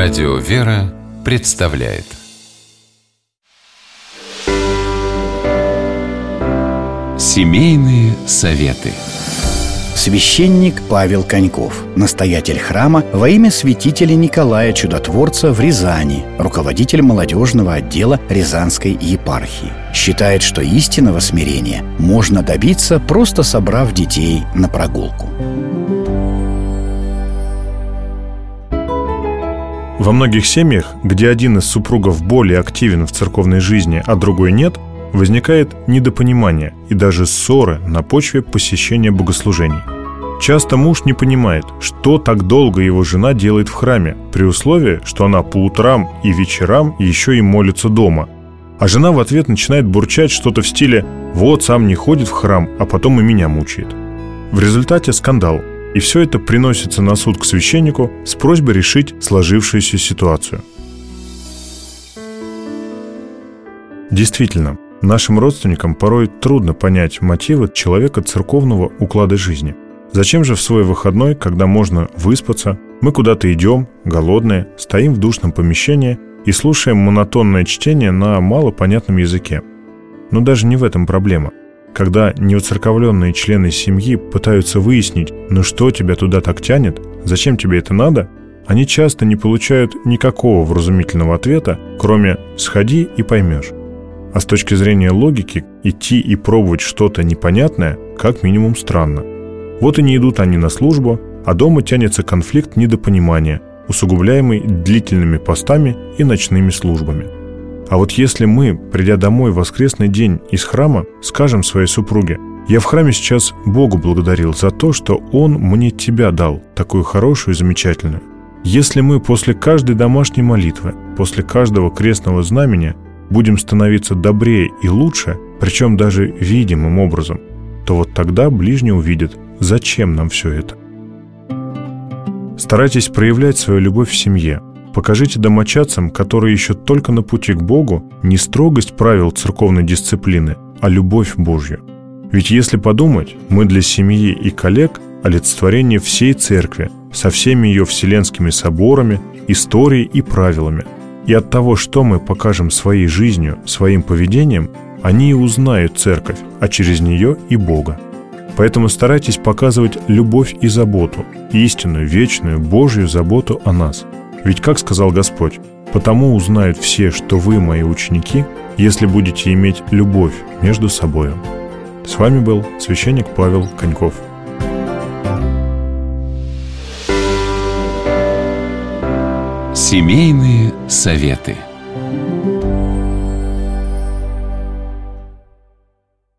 Радио «Вера» представляет Семейные советы Священник Павел Коньков, настоятель храма во имя святителя Николая Чудотворца в Рязани, руководитель молодежного отдела Рязанской епархии. Считает, что истинного смирения можно добиться, просто собрав детей на прогулку. Во многих семьях, где один из супругов более активен в церковной жизни, а другой нет, возникает недопонимание и даже ссоры на почве посещения богослужений. Часто муж не понимает, что так долго его жена делает в храме, при условии, что она по утрам и вечерам еще и молится дома. А жена в ответ начинает бурчать что-то в стиле «вот сам не ходит в храм, а потом и меня мучает». В результате скандал – и все это приносится на суд к священнику с просьбой решить сложившуюся ситуацию. Действительно, нашим родственникам порой трудно понять мотивы человека церковного уклада жизни. Зачем же в свой выходной, когда можно выспаться, мы куда-то идем, голодные, стоим в душном помещении и слушаем монотонное чтение на малопонятном языке? Но даже не в этом проблема – когда неуцерковленные члены семьи пытаются выяснить, ну что тебя туда так тянет, зачем тебе это надо, они часто не получают никакого вразумительного ответа, кроме «сходи и поймешь». А с точки зрения логики, идти и пробовать что-то непонятное как минимум странно. Вот и не идут они на службу, а дома тянется конфликт недопонимания, усугубляемый длительными постами и ночными службами – а вот если мы, придя домой в воскресный день из храма, скажем своей супруге, «Я в храме сейчас Богу благодарил за то, что Он мне тебя дал, такую хорошую и замечательную». Если мы после каждой домашней молитвы, после каждого крестного знамения будем становиться добрее и лучше, причем даже видимым образом, то вот тогда ближний увидит, зачем нам все это. Старайтесь проявлять свою любовь в семье – Покажите домочадцам, которые еще только на пути к Богу, не строгость правил церковной дисциплины, а любовь Божью. Ведь если подумать, мы для семьи и коллег олицетворение всей церкви, со всеми ее вселенскими соборами, историей и правилами. И от того, что мы покажем своей жизнью, своим поведением, они и узнают церковь, а через нее и Бога. Поэтому старайтесь показывать любовь и заботу, истинную, вечную, Божью заботу о нас – ведь, как сказал Господь, «Потому узнают все, что вы мои ученики, если будете иметь любовь между собой». С вами был священник Павел Коньков. Семейные советы –